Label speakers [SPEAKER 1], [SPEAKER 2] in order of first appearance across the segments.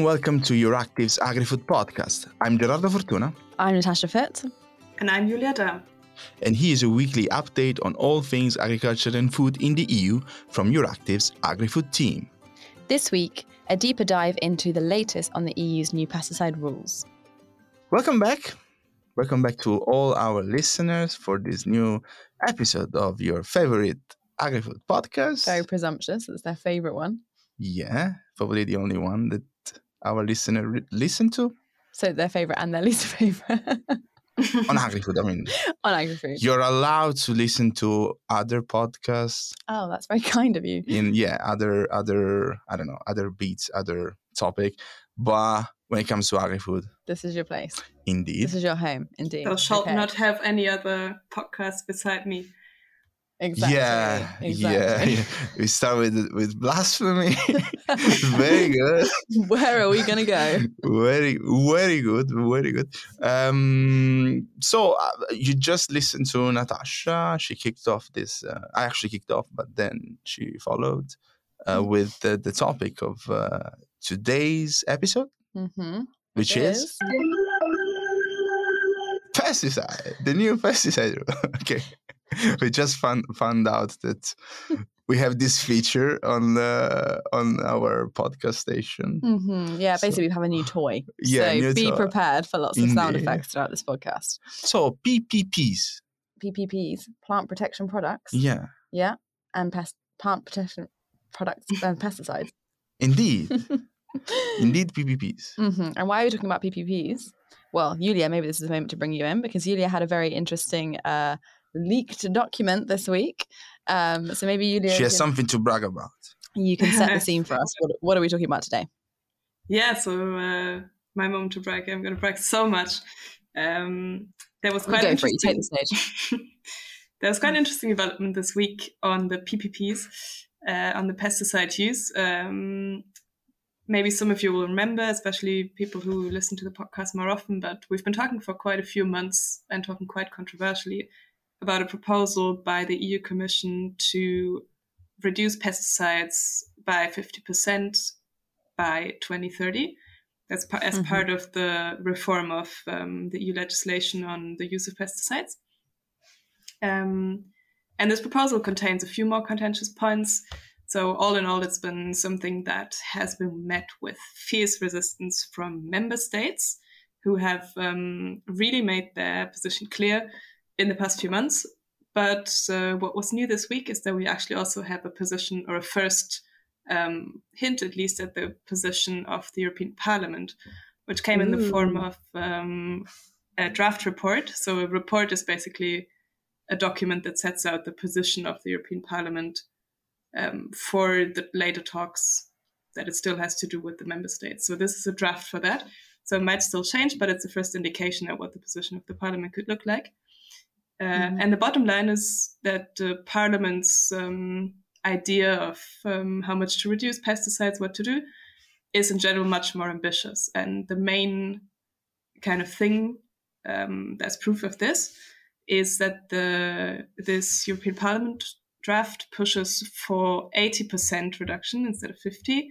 [SPEAKER 1] and welcome to Euractiv's AgriFood podcast. I'm Gerardo Fortuna.
[SPEAKER 2] I'm Natasha Foote.
[SPEAKER 3] And I'm Julia Dahm.
[SPEAKER 1] And here's a weekly update on all things agriculture and food in the EU from Euractiv's AgriFood team.
[SPEAKER 2] This week, a deeper dive into the latest on the EU's new pesticide rules.
[SPEAKER 1] Welcome back. Welcome back to all our listeners for this new episode of your favorite AgriFood podcast.
[SPEAKER 2] Very presumptuous. It's their favorite one.
[SPEAKER 1] Yeah, probably the only one that our listener re- listen to.
[SPEAKER 2] So their favorite and their least favorite.
[SPEAKER 1] on AgriFood, I mean.
[SPEAKER 2] on AgriFood.
[SPEAKER 1] You're allowed to listen to other podcasts.
[SPEAKER 2] Oh, that's very kind of you.
[SPEAKER 1] In yeah, other other I don't know, other beats, other topic. But when it comes to agri-food,
[SPEAKER 2] this is your place.
[SPEAKER 1] Indeed.
[SPEAKER 2] This is your home, indeed.
[SPEAKER 3] Thou shalt okay. not have any other podcast beside me.
[SPEAKER 2] Exactly.
[SPEAKER 1] Yeah,
[SPEAKER 2] exactly.
[SPEAKER 1] yeah, We start with with blasphemy. very good.
[SPEAKER 2] Where are we gonna go?
[SPEAKER 1] very, very good, very good. Um, so uh, you just listened to Natasha. She kicked off this. Uh, I actually kicked off, but then she followed uh, mm-hmm. with the, the topic of uh, today's episode,
[SPEAKER 2] mm-hmm.
[SPEAKER 1] which is, is pesticide. The new pesticide. okay. we just found found out that we have this feature on the on our podcast station.
[SPEAKER 2] Mm-hmm. Yeah, basically so, we have a new toy.
[SPEAKER 1] Yeah,
[SPEAKER 2] so
[SPEAKER 1] new
[SPEAKER 2] be
[SPEAKER 1] toy.
[SPEAKER 2] prepared for lots of Indeed. sound effects throughout this podcast.
[SPEAKER 1] So PPPs.
[SPEAKER 2] PPPs, plant protection products.
[SPEAKER 1] Yeah.
[SPEAKER 2] Yeah, and pest plant protection products and pesticides.
[SPEAKER 1] Indeed. Indeed, PPPs.
[SPEAKER 2] Mm-hmm. And why are we talking about PPPs? Well, Julia, maybe this is the moment to bring you in because Julia had a very interesting uh, leaked document this week. Um, so maybe you do.
[SPEAKER 1] she has something to brag about.
[SPEAKER 2] You can set the scene for us. What, what are we talking about today?
[SPEAKER 3] Yeah, so uh, my moment to brag. I'm going to brag so much. Um, there was quite interesting.
[SPEAKER 2] Take the stage.
[SPEAKER 3] there was quite an interesting development this week on the PPPs, uh, on the pesticide use. Um, maybe some of you will remember, especially people who listen to the podcast more often, but we've been talking for quite a few months and talking quite controversially about a proposal by the EU Commission to reduce pesticides by 50% by 2030. That's as mm-hmm. part of the reform of um, the EU legislation on the use of pesticides. Um, and this proposal contains a few more contentious points. So, all in all, it's been something that has been met with fierce resistance from member states who have um, really made their position clear in the past few months. But uh, what was new this week is that we actually also have a position or a first um, hint, at least, at the position of the European Parliament, which came Ooh. in the form of um, a draft report. So, a report is basically a document that sets out the position of the European Parliament um, for the later talks that it still has to do with the member states. So, this is a draft for that. So, it might still change, but it's the first indication of what the position of the Parliament could look like. Uh, mm-hmm. And the bottom line is that uh, Parliament's um, idea of um, how much to reduce pesticides, what to do, is in general much more ambitious. And the main kind of thing um, that's proof of this is that the this European Parliament draft pushes for 80% reduction instead of 50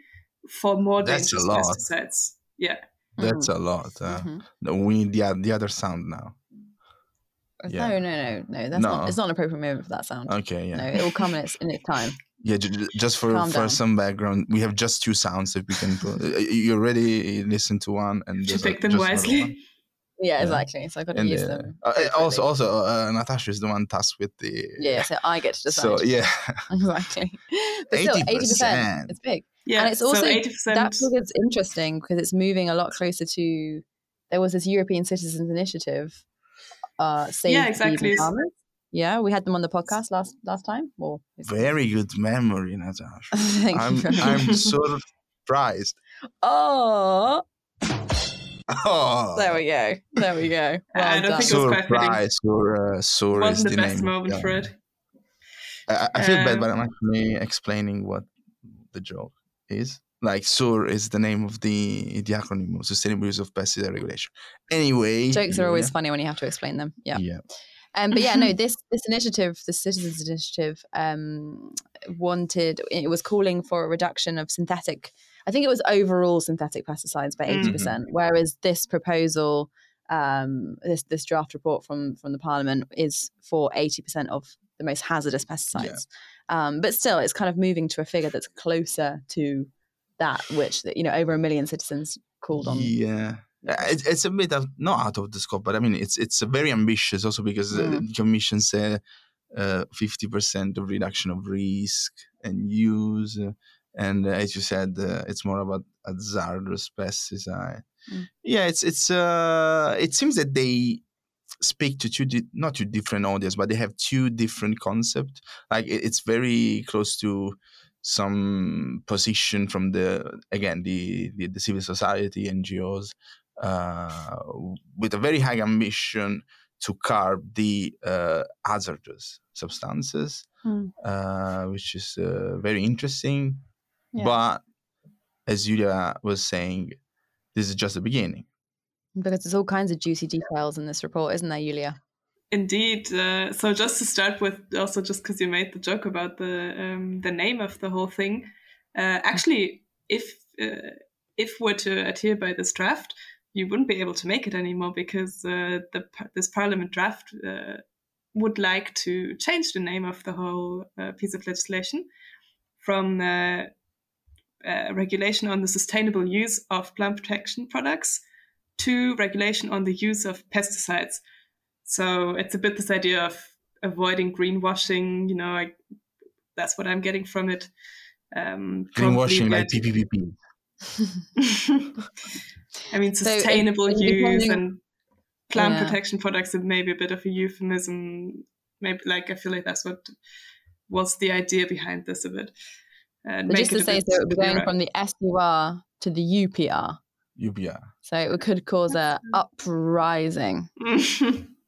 [SPEAKER 3] for more
[SPEAKER 1] that's
[SPEAKER 3] dangerous pesticides. Yeah.
[SPEAKER 1] That's mm-hmm. a lot. Uh, mm-hmm. We need the, the other sound now.
[SPEAKER 2] Yeah. No, no, no, no. That's no. not. It's not an appropriate moment for that sound.
[SPEAKER 1] Okay, yeah.
[SPEAKER 2] No, it will come in its in its time.
[SPEAKER 1] Yeah, just for Calm for down. some background, we have just two sounds that we can put. Uh, you already listen to one and
[SPEAKER 3] just pick them wisely.
[SPEAKER 2] Yeah, exactly. So I got to use them. Uh,
[SPEAKER 1] also, also, uh, Natasha is the one tasked with the.
[SPEAKER 2] Yeah, so I get to decide.
[SPEAKER 1] So yeah,
[SPEAKER 2] exactly. But still, eighty percent. It's big.
[SPEAKER 3] Yeah,
[SPEAKER 2] and it's also
[SPEAKER 3] so 80%...
[SPEAKER 2] that figure's interesting because it's moving a lot closer to. There was this European Citizens Initiative uh, save
[SPEAKER 3] yeah, exactly.
[SPEAKER 2] farmers. Yeah, we had them on the podcast last last time. Or
[SPEAKER 1] very good memory, Natasha. Thank I'm, you. I'm sort of surprised.
[SPEAKER 2] Oh.
[SPEAKER 1] Oh.
[SPEAKER 2] There we go. There we go.
[SPEAKER 3] Well I don't done. think it was
[SPEAKER 1] Surprise or uh, Sur
[SPEAKER 3] Wasn't
[SPEAKER 1] the,
[SPEAKER 3] the best
[SPEAKER 1] name.
[SPEAKER 3] moment yeah. for it.
[SPEAKER 1] I, I feel um, bad, but I'm actually explaining what the joke is like SUR is the name of the the acronym Sustainable Use of Pesticide Regulation. Anyway,
[SPEAKER 2] jokes are always yeah. funny when you have to explain them. Yeah.
[SPEAKER 1] Yeah.
[SPEAKER 2] Um, but yeah, no, this this initiative, the Citizens Initiative, um, wanted it was calling for a reduction of synthetic. I think it was overall synthetic pesticides by 80%,
[SPEAKER 3] Mhm.
[SPEAKER 2] percent whereas this proposal, um, this this draft report from from the parliament is for 80% of the most hazardous pesticides. Um, but still, it's kind of moving to a figure that's closer to that which you know over a million citizens called on.
[SPEAKER 1] Yeah. Uh, It, it's a bit of not out of the scope, but I mean it's it's very ambitious also because uh,
[SPEAKER 2] Mm.
[SPEAKER 1] the commission said uh, fifty percent of reduction of risk and use, uh, and uh, as you said, uh, it's more about hazardous pesticide.
[SPEAKER 2] Mm.
[SPEAKER 1] Yeah, it's it's uh, it seems that they speak to two di- not two different audience, but they have two different concepts. Like it, it's very close to some position from the again the the, the civil society NGOs uh, with a very high ambition to curb the uh, hazardous substances,
[SPEAKER 2] Hmm.
[SPEAKER 1] uh, which is uh, very interesting.
[SPEAKER 2] Yeah.
[SPEAKER 1] But as Julia was saying, this is just the beginning.
[SPEAKER 2] Because there's all kinds of juicy details in this report, isn't there, Julia?
[SPEAKER 3] Indeed. Uh, so just to start with, also just because you made the joke about the um, the name of the whole thing, uh, actually, if uh, if we're to adhere by this draft, you wouldn't be able to make it anymore because uh, the this Parliament draft uh, would like to change the name of the whole uh, piece of legislation from regulation on the sustainable use of plant protection products to regulation on the use of pesticides. So it's a bit this idea of avoiding greenwashing. You know, I, that's what I'm getting from it. Um,
[SPEAKER 1] Greenwashing like
[SPEAKER 3] that-
[SPEAKER 1] PPP.
[SPEAKER 3] I mean,
[SPEAKER 2] So it-
[SPEAKER 3] sustainable
[SPEAKER 2] it's
[SPEAKER 3] use
[SPEAKER 2] becoming-
[SPEAKER 3] and plant
[SPEAKER 2] Yeah.
[SPEAKER 3] protection products are maybe a bit of a euphemism. Maybe like I feel like that's what was the idea behind this a bit. And make
[SPEAKER 2] just to
[SPEAKER 3] it a
[SPEAKER 2] say,
[SPEAKER 3] bit
[SPEAKER 2] so it would be going
[SPEAKER 3] clearer.
[SPEAKER 2] from the SUR to the UPR.
[SPEAKER 1] UBR.
[SPEAKER 2] So it could cause a uprising.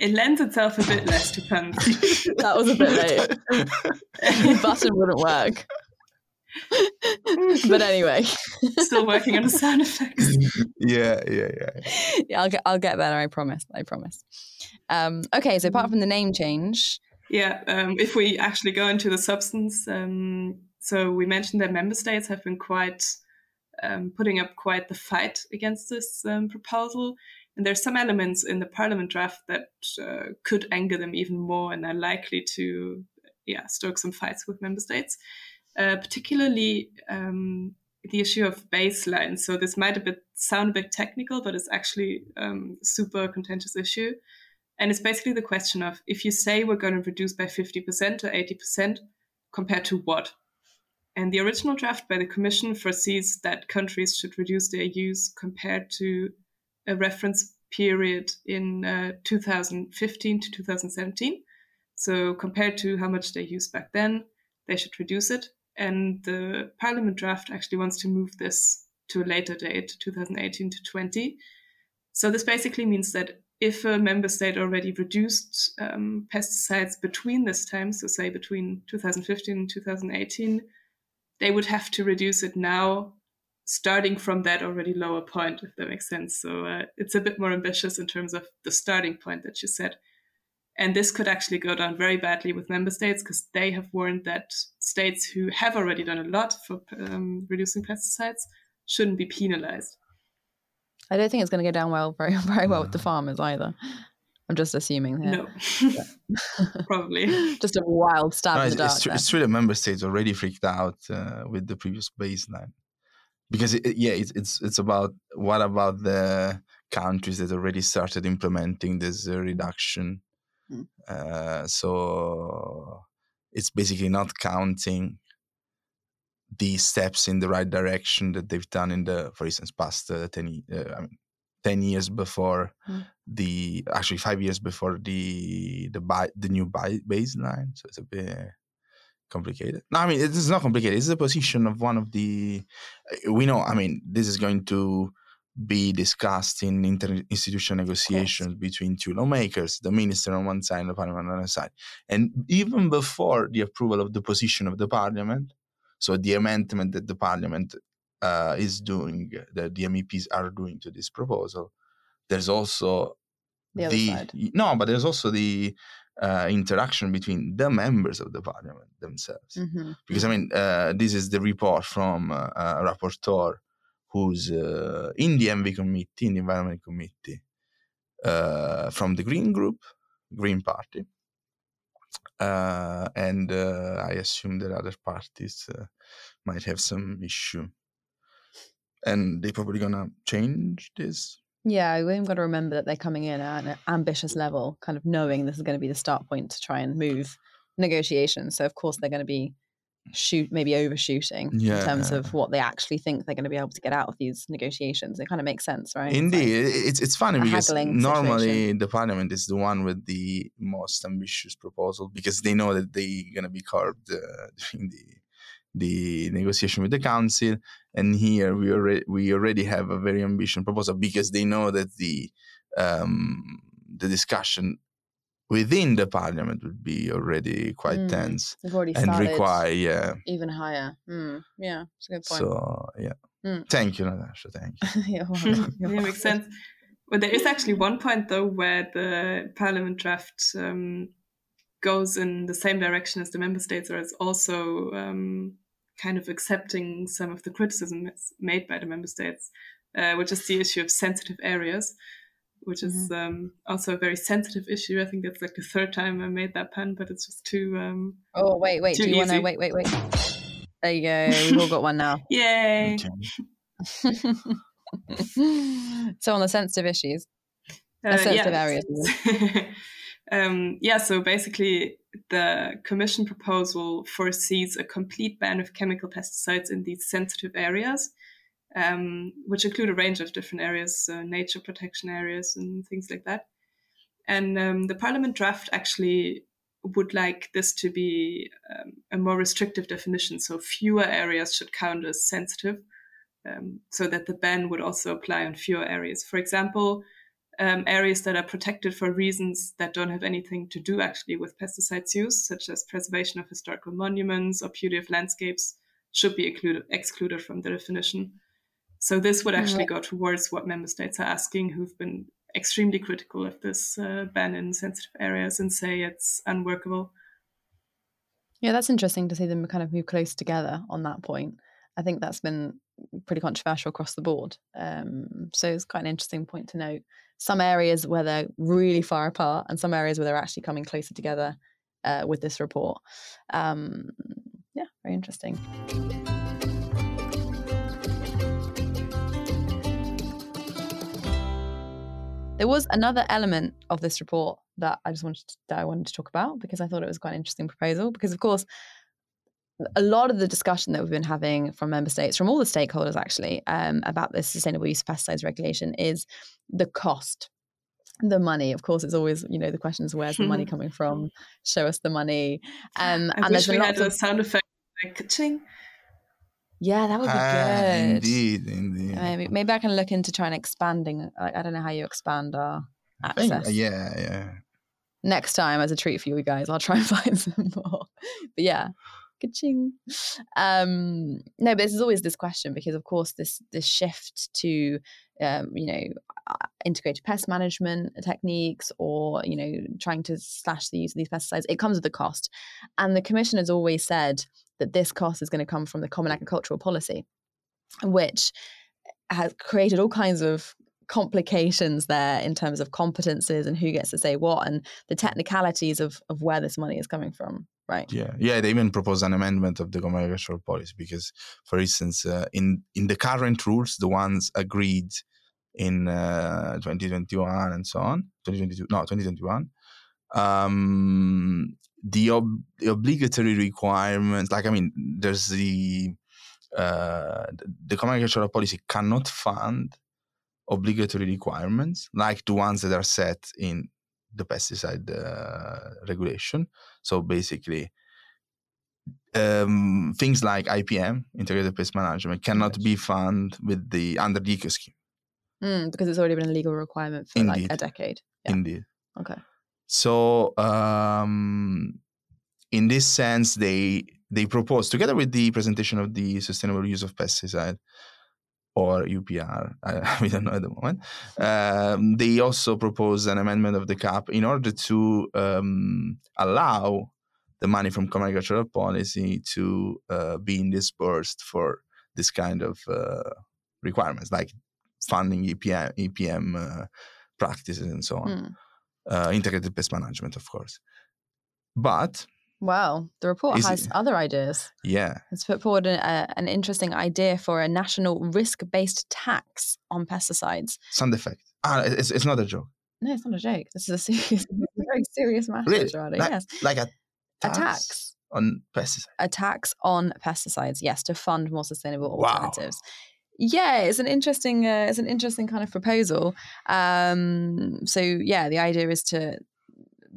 [SPEAKER 3] it lends itself a bit less to puns.
[SPEAKER 2] That was a bit late. the button wouldn't work. but anyway,
[SPEAKER 3] Still working on the sound effects.
[SPEAKER 1] yeah, yeah, yeah.
[SPEAKER 2] yeah, I'll get I'll get better. I promise. I promise. Um, okay, so apart from the name change,
[SPEAKER 3] Yeah, um, if we actually go into the substance, um, so we mentioned that member states have been quite um, putting up quite the fight against this um, proposal, and there's some elements in the Parliament draft that uh, could anger them even more, and are likely to, yeah, stoke some fights with member states, uh, particularly. Um, the issue of baseline. So this might a bit sound a bit technical, but it's actually um, super contentious issue. And it's basically the question of if you say we're going to reduce by 50% or 80%, compared to what? And the original draft by the Commission foresees that countries should reduce their use compared to a reference period in uh, 2015 to 2017. So compared to how much they used back then, they should reduce it. And the Parliament draft actually wants to move this to a later date, 2018 to 20. So this basically means that if a member state already reduced um, pesticides between this time, so say between 2015 and 2018, they would have to reduce it now, starting from that already lower point, if that makes sense. So uh, it's a bit more ambitious in terms of the starting point that you said. And this could actually go down very badly with member states because they have warned that states who have already done a lot for um, reducing pesticides shouldn't be penalized.
[SPEAKER 2] I don't think it's going to go down well, very very well with the farmers either. I'm just assuming here.
[SPEAKER 3] No, probably.
[SPEAKER 2] Just a wild stab
[SPEAKER 1] No,
[SPEAKER 2] in
[SPEAKER 1] it's,
[SPEAKER 2] the dark.
[SPEAKER 1] it's, true,
[SPEAKER 2] there.
[SPEAKER 1] it's true that member states already freaked out uh, with the previous baseline because it, yeah it's, it's it's about what about the countries that already started implementing this uh, reduction
[SPEAKER 2] Mm.
[SPEAKER 1] uh, so it's basically not counting the steps in the right direction that they've done in the for instance past uh, 10, uh, I mean, 10 years before
[SPEAKER 2] Mm.
[SPEAKER 1] the actually five years before the the bi- the new bi- baseline so it's a bit complicated? No i mean it's not complicated. It's the position of one of the uh, we know i mean this is going to be discussed in interinstitutional negotiations between two lawmakers the minister on one side and the parliament on the other side. And even before the approval of the position of the parliament so the amendment that the parliament uh, is doing that the meps are doing to this proposal there's also
[SPEAKER 2] the side.
[SPEAKER 1] no, but there's also the uh, interaction between the members of the parliament themselves.
[SPEAKER 2] Mhm.
[SPEAKER 1] Because I mean, uh, this is the report from uh, a rapporteur who's uh, in the ENVI committee, in the environment committee, uh, from the Green Group, Green Party, uh, and uh, I assume that other parties uh, might have some issue, and they're probably gonna change this.
[SPEAKER 2] Yeah, we've got to remember that they're coming in at an ambitious level, kind of knowing this is going to be the start point to try and move negotiations. So of course they're going to be shoot maybe overshooting in terms of what they actually think they're going to be able to get out of these negotiations. It kind of makes sense, right? It's like-
[SPEAKER 1] Indeed, it's it's funny because normally
[SPEAKER 2] situation.
[SPEAKER 1] the parliament is the one with the most ambitious proposal because they know that they're gonna be carved uh, during the the negotiation with the council, and here we already we already have a very ambitious proposal because they know that the um, the discussion within the parliament would be already quite
[SPEAKER 2] Mm,
[SPEAKER 1] tense
[SPEAKER 2] already
[SPEAKER 1] and require yeah.
[SPEAKER 2] even higher. Mm, yeah, it's a good point.
[SPEAKER 1] So yeah,
[SPEAKER 2] Mm.
[SPEAKER 1] thank you, Natasha. Thank you.
[SPEAKER 2] yeah, well,
[SPEAKER 3] yeah, makes sense. Well, there is actually one point though where the parliament draft um, goes in the same direction as the member states, or is also um, kind of accepting some of the criticism that's made by the member states, uh, which is the issue of sensitive areas, which is um, also a very sensitive issue. I think that's like the third time I made that pun, but it's just too. Um,
[SPEAKER 2] Oh wait, wait.
[SPEAKER 3] Too
[SPEAKER 2] Do you want to wait, wait, wait? There you go. We've all got one now.
[SPEAKER 3] yay!
[SPEAKER 2] So on the sensitive issues,
[SPEAKER 3] Uh,
[SPEAKER 2] sensitive areas,
[SPEAKER 3] um, yeah, so basically, the Commission proposal foresees a complete ban of chemical pesticides in these sensitive areas, um, which include a range of different areas, uh, nature protection areas, and things like that. And um, the Parliament draft actually would like this to be um, a more restrictive definition, so fewer areas should count as sensitive. Um, so that the ban would also apply on fewer areas. For example, um, areas that are protected for reasons that don't have anything to do actually with pesticides use, such as preservation of historical monuments or beauty of landscapes, should be excluded, excluded from the definition. So this would actually go towards what member states are asking, who've been extremely critical of this uh, ban in sensitive areas and say it's unworkable.
[SPEAKER 2] yeah, that's interesting to see them kind of move close together on that point. I think that's been pretty controversial across the board. Um, so it's quite an interesting point to note. Some areas where they're really far apart, and some areas where they're actually coming closer together uh, with this report. Um, yeah, very interesting. There was another element of this report that I just wanted to, that I wanted to talk about because I thought it was quite an interesting proposal. Because of course, a lot of the discussion that we've been having from member states, from all the stakeholders actually, um, about this sustainable use of pesticides regulation is the cost, the money. Of course, it's always you know the question is where's the money coming from? Show us the money. Um,
[SPEAKER 3] I
[SPEAKER 2] and
[SPEAKER 3] wish we had
[SPEAKER 2] lots
[SPEAKER 3] a sound effect like ka-ching.
[SPEAKER 2] yeah, that would be
[SPEAKER 1] Ah,
[SPEAKER 2] good.
[SPEAKER 1] indeed, indeed.
[SPEAKER 2] Maybe, maybe I can look into trying expanding. I, I don't know how you expand our
[SPEAKER 1] I think-
[SPEAKER 2] access.
[SPEAKER 1] yeah, yeah.
[SPEAKER 2] next time as a treat for you guys i'll try and find some more but yeah Ka-ching. um no but there's always this question because of course this this shift to um you know uh, integrated pest management techniques or you know trying to slash the use of these pesticides it comes with a cost and the commission has always said that this cost is going to come from the common agricultural policy which has created all kinds of complications there in terms of competences and who gets to say what and the technicalities of of where this money is coming from right
[SPEAKER 1] Yeah, yeah. They even propose an amendment of the common agricultural policy because, for instance, uh, in in the current rules, the ones agreed in uh, 2021 and so on, 2022, no, 2021, um, the, ob- the obligatory requirements, like I mean, there's the uh, the- the common agricultural policy cannot fund obligatory requirements like the ones that are set in the pesticide uh, regulation. So basically, um, things like IPM, integrated pest management, cannot be funded with the under the eco scheme.
[SPEAKER 2] mm, because it's already been a legal requirement for like a decade yeah
[SPEAKER 1] Indeed.
[SPEAKER 2] okay
[SPEAKER 1] So um, in this sense, they they propose together with the presentation of the sustainable use of pesticide, or UPR, we don't know at the moment. Um, they also propose an amendment of the cap in order to um, allow the money from common agricultural policy to uh, being dispersed for this kind of uh, requirements, like funding EPM, EPM uh, practices and so on. Mm. integrated pest management, of course. But
[SPEAKER 2] Wow, the report Is has it? other ideas.
[SPEAKER 1] Yeah.
[SPEAKER 2] It's put forward a, an interesting idea for a national risk based tax on pesticides.
[SPEAKER 1] Sound effect. Ah, it's, it's not a joke.
[SPEAKER 2] No, it's not a joke. This is a serious, very serious matter,
[SPEAKER 1] really?
[SPEAKER 2] Like,
[SPEAKER 1] yes. Like a tax, a tax on pesticides.
[SPEAKER 2] A tax on pesticides, yes, to fund more sustainable alternatives. Wow. Yeah, it's an interesting, uh, it's an interesting kind of proposal. Um, so yeah, the idea is to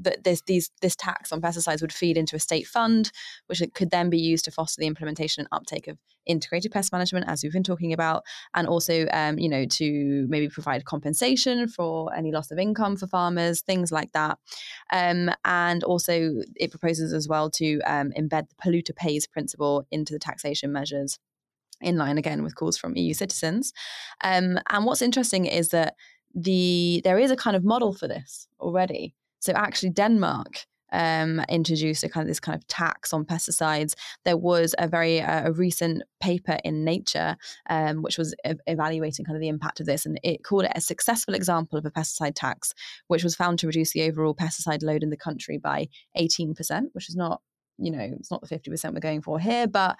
[SPEAKER 2] that this these this tax on pesticides would feed into a state fund, which could then be used to foster the implementation and uptake of integrated pest management, as we've been talking about, and also um, you know to maybe provide compensation for any loss of income for farmers, things like that. Um, and also, it proposes as well to um, embed the polluter pays principle into the taxation measures in line again with calls from EU citizens. Um, and what's interesting is that the there is a kind of model for this already. So actually, Denmark um, introduced a kind of this kind of tax on pesticides. There was a very uh, a recent paper in Nature um, which was e- evaluating kind of the impact of this, and it called it a successful example of a pesticide tax, which was found to reduce the overall pesticide load in the country by eighteen percent, which is not you know it's not the fifty percent we're going for here, but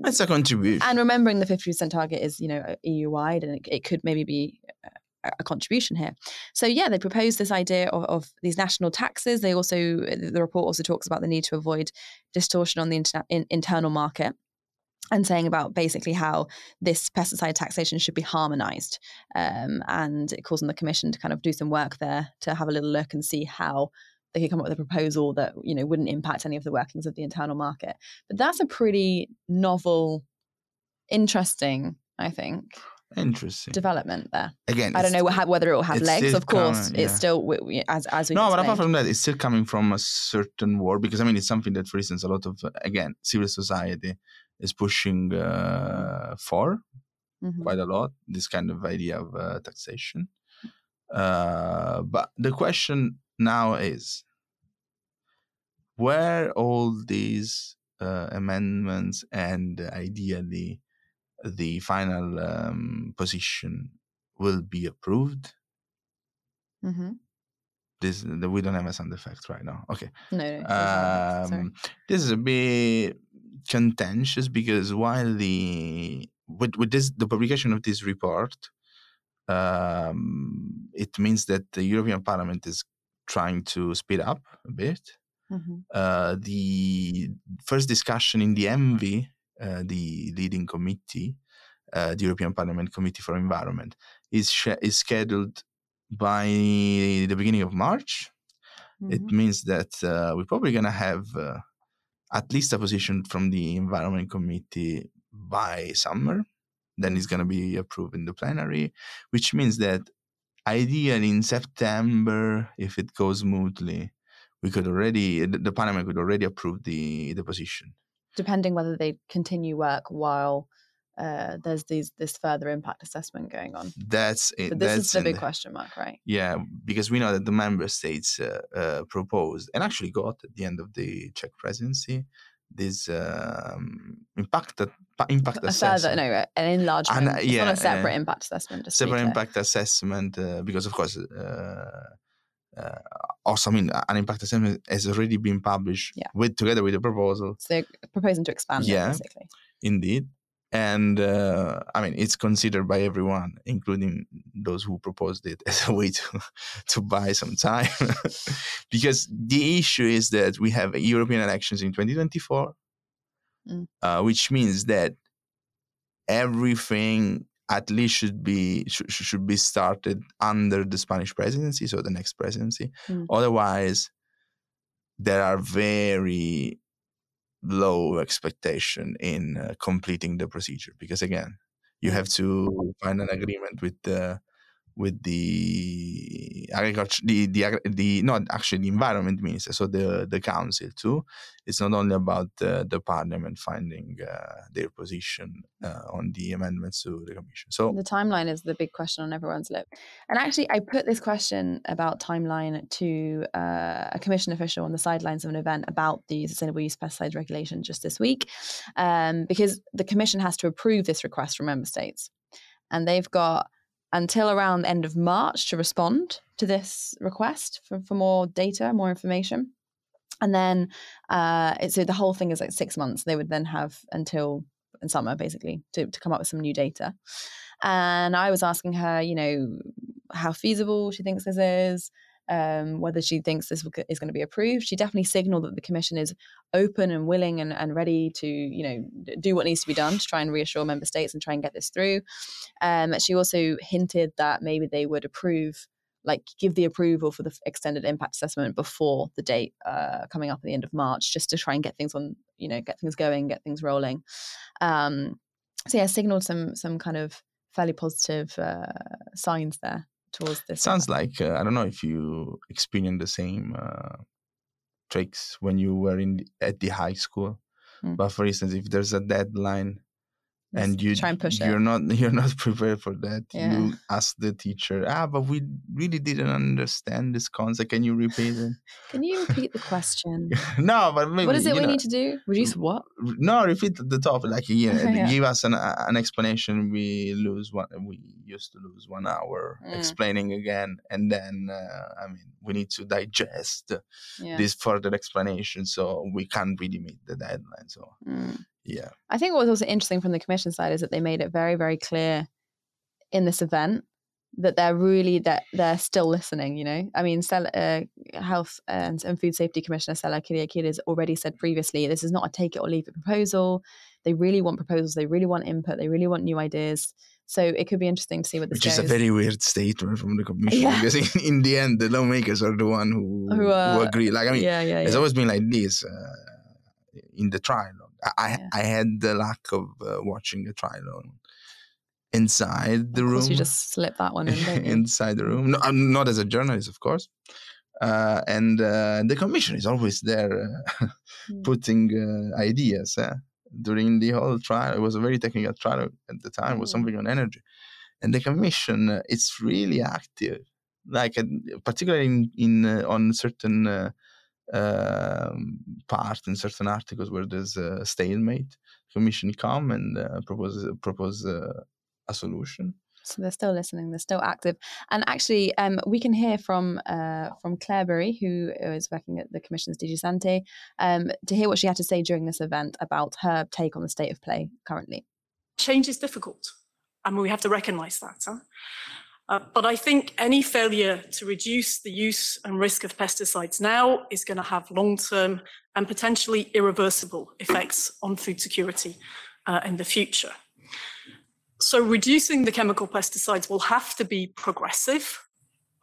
[SPEAKER 1] that's a contribution.
[SPEAKER 2] And remembering the 50% target is, you know, EU wide and it, it could maybe be uh, a contribution here. So yeah, they propose this idea of, of, these national taxes. They also the report also talks about the need to avoid distortion on the interna- in, internal market. And saying about basically how this pesticide taxation should be harmonized. Um, and it calls on the Commission to kind of do some work there to have a little look and see how they could come up with a proposal that you know wouldn't impact any of the workings of the internal market. But that's a pretty novel, interesting, I think,
[SPEAKER 1] Interesting
[SPEAKER 2] development there.
[SPEAKER 1] Again,
[SPEAKER 2] I don't know how, whether it will have legs. Of course, coming, yeah. it's still as as we.
[SPEAKER 1] No, but apart from that, it's still coming from a certain world because I mean, it's something that, for instance, a lot of again civil society is pushing uh, for mm-hmm. quite a lot. This kind of idea of uh, taxation. Uh, but the question now is where all these uh, amendments and ideally the final um, position will be approved.
[SPEAKER 2] Mm-hmm.
[SPEAKER 1] This we don't have a sound effect right now. Okay.
[SPEAKER 2] No. no um,
[SPEAKER 1] this is a bit contentious because while the with with this the publication of this report, um, it means that the European Parliament is trying to speed up a bit. Mm-hmm. Uh, the first discussion in the uh, the leading committee, uh, the European Parliament Committee for Environment, is sh- is scheduled by the beginning of March. Mm-hmm. It means that uh, we're probably going to have uh, at least a position from the Environment Committee by summer. Then it's going to be approved in the plenary, which means that ideally in September, if it goes smoothly, we could already the, the parliament could already approve the the position
[SPEAKER 2] depending whether they continue work while uh, there's these this further impact assessment going on.
[SPEAKER 1] That's
[SPEAKER 2] it.
[SPEAKER 1] So
[SPEAKER 2] this
[SPEAKER 1] that's
[SPEAKER 2] is the big question mark, right?
[SPEAKER 1] Yeah, because we know that the member states uh, uh, proposed and actually got at the end of the Czech presidency this um, impact impact a assessment.
[SPEAKER 2] Further, no, an enlargement. And, yeah, not a separate impact assessment.
[SPEAKER 1] Separate impact assessment uh, because, of course, uh, uh, also, I mean, an impact assessment has already been published
[SPEAKER 2] yeah.
[SPEAKER 1] with together with the proposal.
[SPEAKER 2] So they're proposing to expand
[SPEAKER 1] yeah,
[SPEAKER 2] it, basically.
[SPEAKER 1] Indeed. And uh, I mean, it's considered by everyone, including those who proposed it, as a way to to buy some time, because the issue is that we have European elections in 2024, mm. uh, which means that everything at least should be should, should be started under the Spanish presidency, so the next presidency. Mm. Otherwise, there are very low expectation in uh, completing the procedure because again, you have to find an agreement with the with the agriculture, the, the the not actually the environment minister, so the the council too. It's not only about uh, the parliament finding uh, their position uh, on the amendments to the commission. So
[SPEAKER 2] the timeline is the big question on everyone's lip. And actually, I put this question about timeline to uh, a commission official on the sidelines of an event about the sustainable use pesticides regulation just this week, um, because the commission has to approve this request from member states, and they've got until around the end of March to respond to this request for, for more data, more information. And then, uh, so the whole thing is like six months. They would then have until in summer, basically, to, to come up with some new data. And I was asking her, you know, how feasible she thinks this is, um, whether she thinks this is going to be approved. She definitely signaled that the commission is open and willing and, and ready to, you know, do what needs to be done to try and reassure member states and try and get this through. Um, she also hinted that maybe they would approve, like give the approval for the extended impact assessment before the date uh, coming up at the end of March, just to try and get things on, you know, get things going, get things rolling. Um, so yeah, signaled some some kind of fairly positive uh, signs there towards this.
[SPEAKER 1] Sounds like uh, I don't know if you experienced the same uh, tricks when you were in at the high school. Mm. But for instance, if there's a deadline and you
[SPEAKER 2] try and push
[SPEAKER 1] you're
[SPEAKER 2] it.
[SPEAKER 1] not you're not prepared for that
[SPEAKER 2] Yeah.
[SPEAKER 1] you ask the teacher ah but we really didn't understand this concept can you repeat it
[SPEAKER 2] Can you repeat the question?
[SPEAKER 1] no but maybe
[SPEAKER 2] what is it we
[SPEAKER 1] know,
[SPEAKER 2] need to do? Reduce what?
[SPEAKER 1] no repeat the topic like yeah,
[SPEAKER 2] Yeah.
[SPEAKER 1] give us an, uh, an explanation we lose one we used to lose one hour
[SPEAKER 2] Mm.
[SPEAKER 1] explaining again and then uh, i mean we need to digest
[SPEAKER 2] Yeah.
[SPEAKER 1] this further explanation so we can't really meet the deadline so
[SPEAKER 2] Mm.
[SPEAKER 1] Yeah
[SPEAKER 2] I think what was also interesting from the commission side is that they made it very, very clear in this event that they're really that they're still listening. You know, I mean, Stella, uh, Health and, and Food Safety Commissioner Stella Kyriakides already said previously this is not a take it or leave it proposal. They really want proposals. They really want input. They really want new ideas. So it could be interesting to see what this
[SPEAKER 1] which is a very weird statement from the commission
[SPEAKER 2] Yeah.
[SPEAKER 1] because in, in the end the lawmakers are the one who
[SPEAKER 2] Who,
[SPEAKER 1] who,
[SPEAKER 2] uh,
[SPEAKER 1] agree like i mean
[SPEAKER 2] yeah, yeah,
[SPEAKER 1] it's
[SPEAKER 2] yeah.
[SPEAKER 1] always been like this uh, in the trial I, I
[SPEAKER 2] Yeah.
[SPEAKER 1] I had the luck of uh, watching a trial inside the room
[SPEAKER 2] you just slip that one in,
[SPEAKER 1] inside the room no, I'm not as a journalist of course uh, and uh, the commission is always there uh,
[SPEAKER 2] Mm.
[SPEAKER 1] putting uh, ideas uh, during the whole trial. It was a very technical trial at the time. It was
[SPEAKER 2] Mm.
[SPEAKER 1] something on energy, and the commission uh, it's really active, like particularly in, in uh, on certain uh, um, part in certain articles where there's a stalemate. Commission come and uh, propose propose uh, a solution.
[SPEAKER 2] So they're still listening. They're still active. And actually, um, we can hear from uh, from Claire Bury, who is working at the Commission's DG Sante, um, to hear what she had to say during this event about her take on the state of play currently.
[SPEAKER 4] change is difficult. I mean, we have to recognize that. Huh? Uh, but I think any failure to reduce the use and risk of pesticides now is going to have long term and potentially irreversible effects on food security uh, in the future. So, reducing the chemical pesticides will have to be progressive.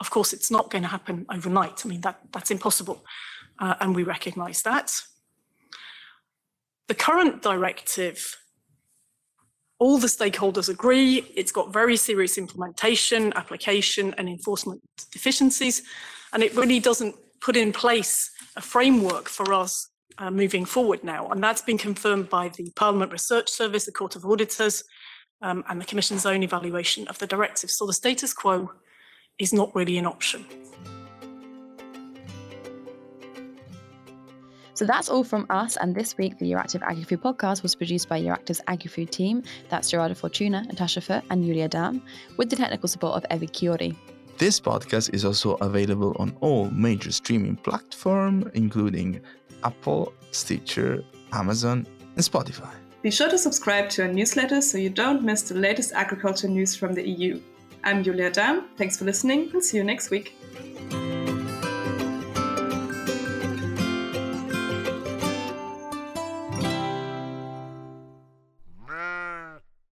[SPEAKER 4] Of course, it's not going to happen overnight. I mean, that, that's impossible. Uh, and we recognize that. The current directive all the stakeholders agree it's got very serious implementation, application, and enforcement deficiencies, and it really doesn't put in place a framework for us uh, moving forward now. And that's been confirmed by the Parliament Research Service, the Court of Auditors, um, and the Commission's own evaluation of the directive. So the status quo is not really an option.
[SPEAKER 2] So that's all from us. And this week, the Euractiv AgriFood podcast was produced by Euractiv's AgriFood team. That's Gerardo Fortuna, Natasha Foote, and Julia Dahm, with the technical support of Evi Chiori.
[SPEAKER 1] This podcast is also available on all major streaming platforms, including Apple, Stitcher, Amazon, and Spotify.
[SPEAKER 3] Be sure to subscribe to our newsletter so you don't miss the latest agriculture news from the EU. I'm Julia Dahm. Thanks for listening and see you next week.